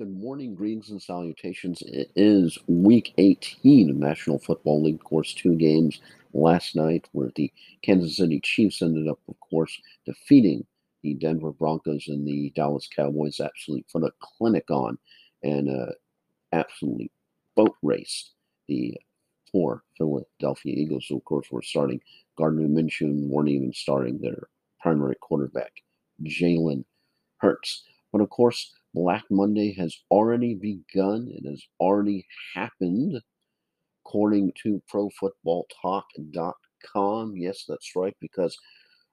Good morning, greetings and salutations. It is week 18 of National Football League, of course, two games last night where the Kansas City Chiefs ended up, of course, defeating the Denver Broncos and the Dallas Cowboys. Absolutely put a clinic on and uh, absolutely boat raced the poor Philadelphia Eagles, who, of course, were starting Gardner Minshew and weren't even starting their primary quarterback, Jalen Hurts. But, of course, Black Monday has already begun. It has already happened, according to ProFootballTalk.com. Yes, that's right, because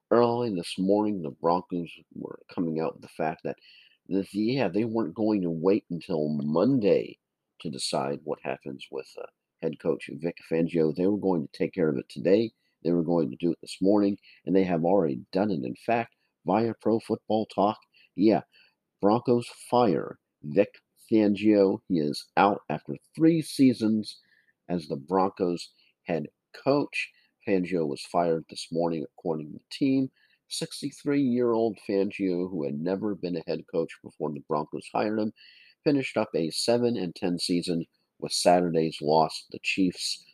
early this morning, the Broncos were coming out with the fact that, yeah, they weren't going to wait until Monday to decide what happens with uh, head coach Vic Fangio. They were going to take care of it today. They were going to do it this morning, and they have already done it. In fact, via Pro Football Talk, yeah, Broncos fire Vic Fangio. He is out after three seasons as the Broncos head coach. Fangio was fired this morning, according to the team. 63 year old Fangio, who had never been a head coach before the Broncos hired him, finished up a 7 and 10 season with Saturday's loss to the Chiefs.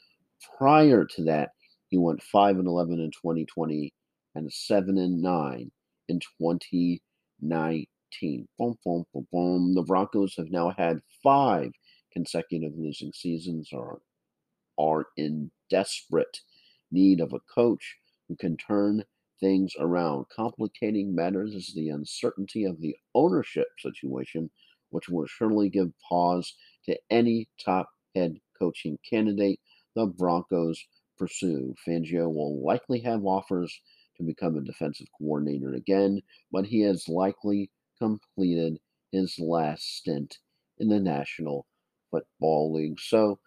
Prior to that, he went 5 and 11 in 2020 and 7 and 9 in 2019. Boom, boom, boom, boom. The Broncos have now had five consecutive losing seasons, are are in desperate need of a coach who can turn things around. Complicating matters is the uncertainty of the ownership situation, which will surely give pause to any top head coaching candidate the Broncos pursue. Fangio will likely have offers to become a defensive coordinator again, but he is likely completed his last stint in the National Football League. So,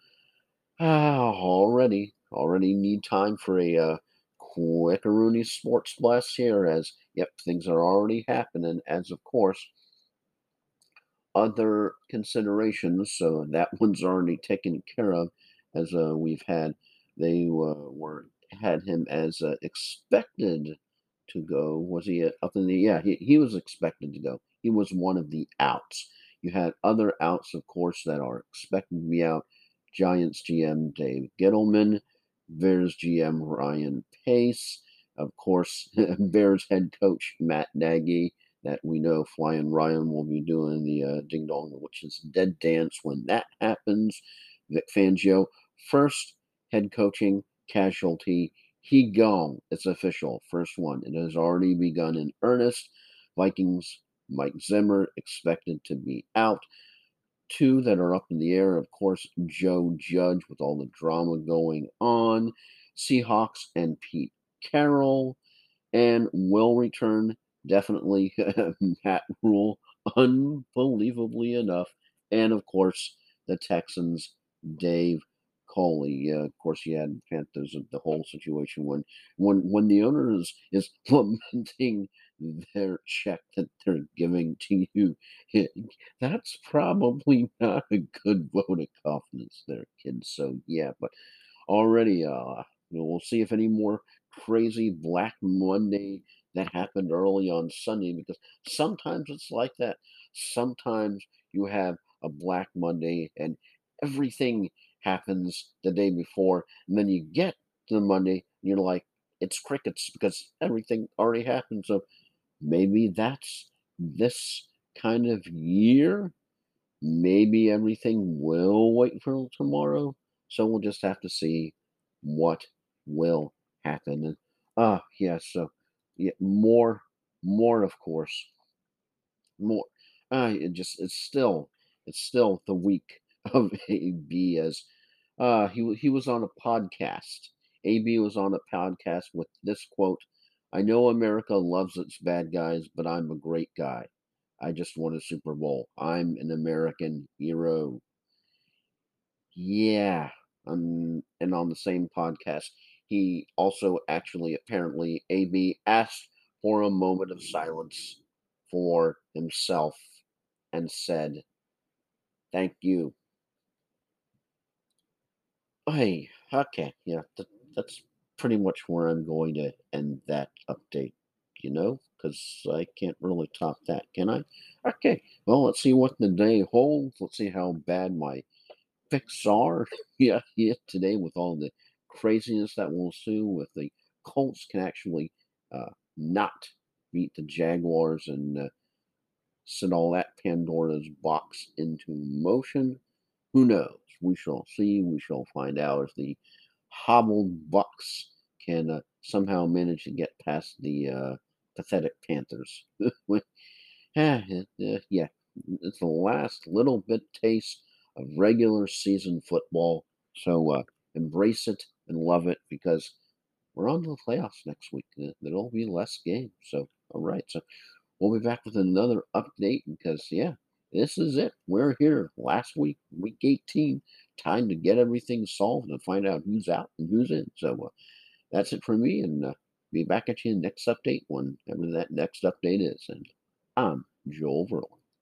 uh, already, already need time for a uh, quick Rooney sports blast here, as yep, things are already happening. As of course, other considerations, so that one's already taken care of, as uh, we've had. They uh, were had him as uh, expected to go. Was he up in the? Yeah, he, he was expected to go. He was one of the outs. You had other outs, of course, that are expected to be out. Giants GM Dave Gettleman, Bears GM Ryan Pace, of course, Bears head coach Matt Nagy, that we know Flying Ryan will be doing the uh, Ding Dong, which is Dead Dance when that happens. Vic Fangio, first head coaching casualty he gone. It's official. First one. It has already begun in earnest. Vikings, Mike Zimmer expected to be out. Two that are up in the air, of course, Joe Judge with all the drama going on. Seahawks and Pete Carroll. And will return, definitely, Matt Rhule, unbelievably enough. And of course, the Texans, Dave Uh, of course, you had Panthers of the whole situation when when when the owner is, is lamenting their check that they're giving to you. That's probably not a good vote of confidence there, kids. So yeah, but already uh we'll see if any more crazy Black Monday that happened early on Sunday because sometimes it's like that. Sometimes you have a Black Monday and everything happens the day before, and then you get to the Monday, and you're like, it's crickets because everything already happened. So maybe that's this kind of year. Maybe everything will wait for tomorrow. So we'll just have to see what will happen. And ah, uh, yeah, so yeah, more, more, of course, more. Uh, it just it's still it's still the week of AB as uh, he he was on a podcast. AB was on a podcast with this quote: "I know America loves its bad guys, but I'm a great guy. I just won a Super Bowl. I'm an American hero." Yeah, um, and on the same podcast, he also actually apparently AB asked for a moment of silence for himself and said, "Thank you." Hey, okay, yeah, that, that's pretty much where I'm going to end that update. You know, because I can't really top that, can I? Okay, well, let's see what the day holds. Let's see how bad my picks are. yeah, yeah, today with all the craziness that will ensue with the Colts can actually uh, not beat the Jaguars and uh, all that Pandora's box into motion. Who knows? We shall see. We shall find out if the hobbled Bucs can uh, somehow manage to get past the uh, pathetic Panthers. yeah, yeah, it's the last little bit taste of regular season football. So uh, embrace it and love it because we're on the playoffs next week. There'll be less games. So, all right. So we'll be back with another update because, yeah, this is it. We're here last week, week 18. Time to get everything solved and find out who's out and who's in. So uh, that's it for me. And uh, be back at you next update whenever that next update is. And I'm Joel Verlin.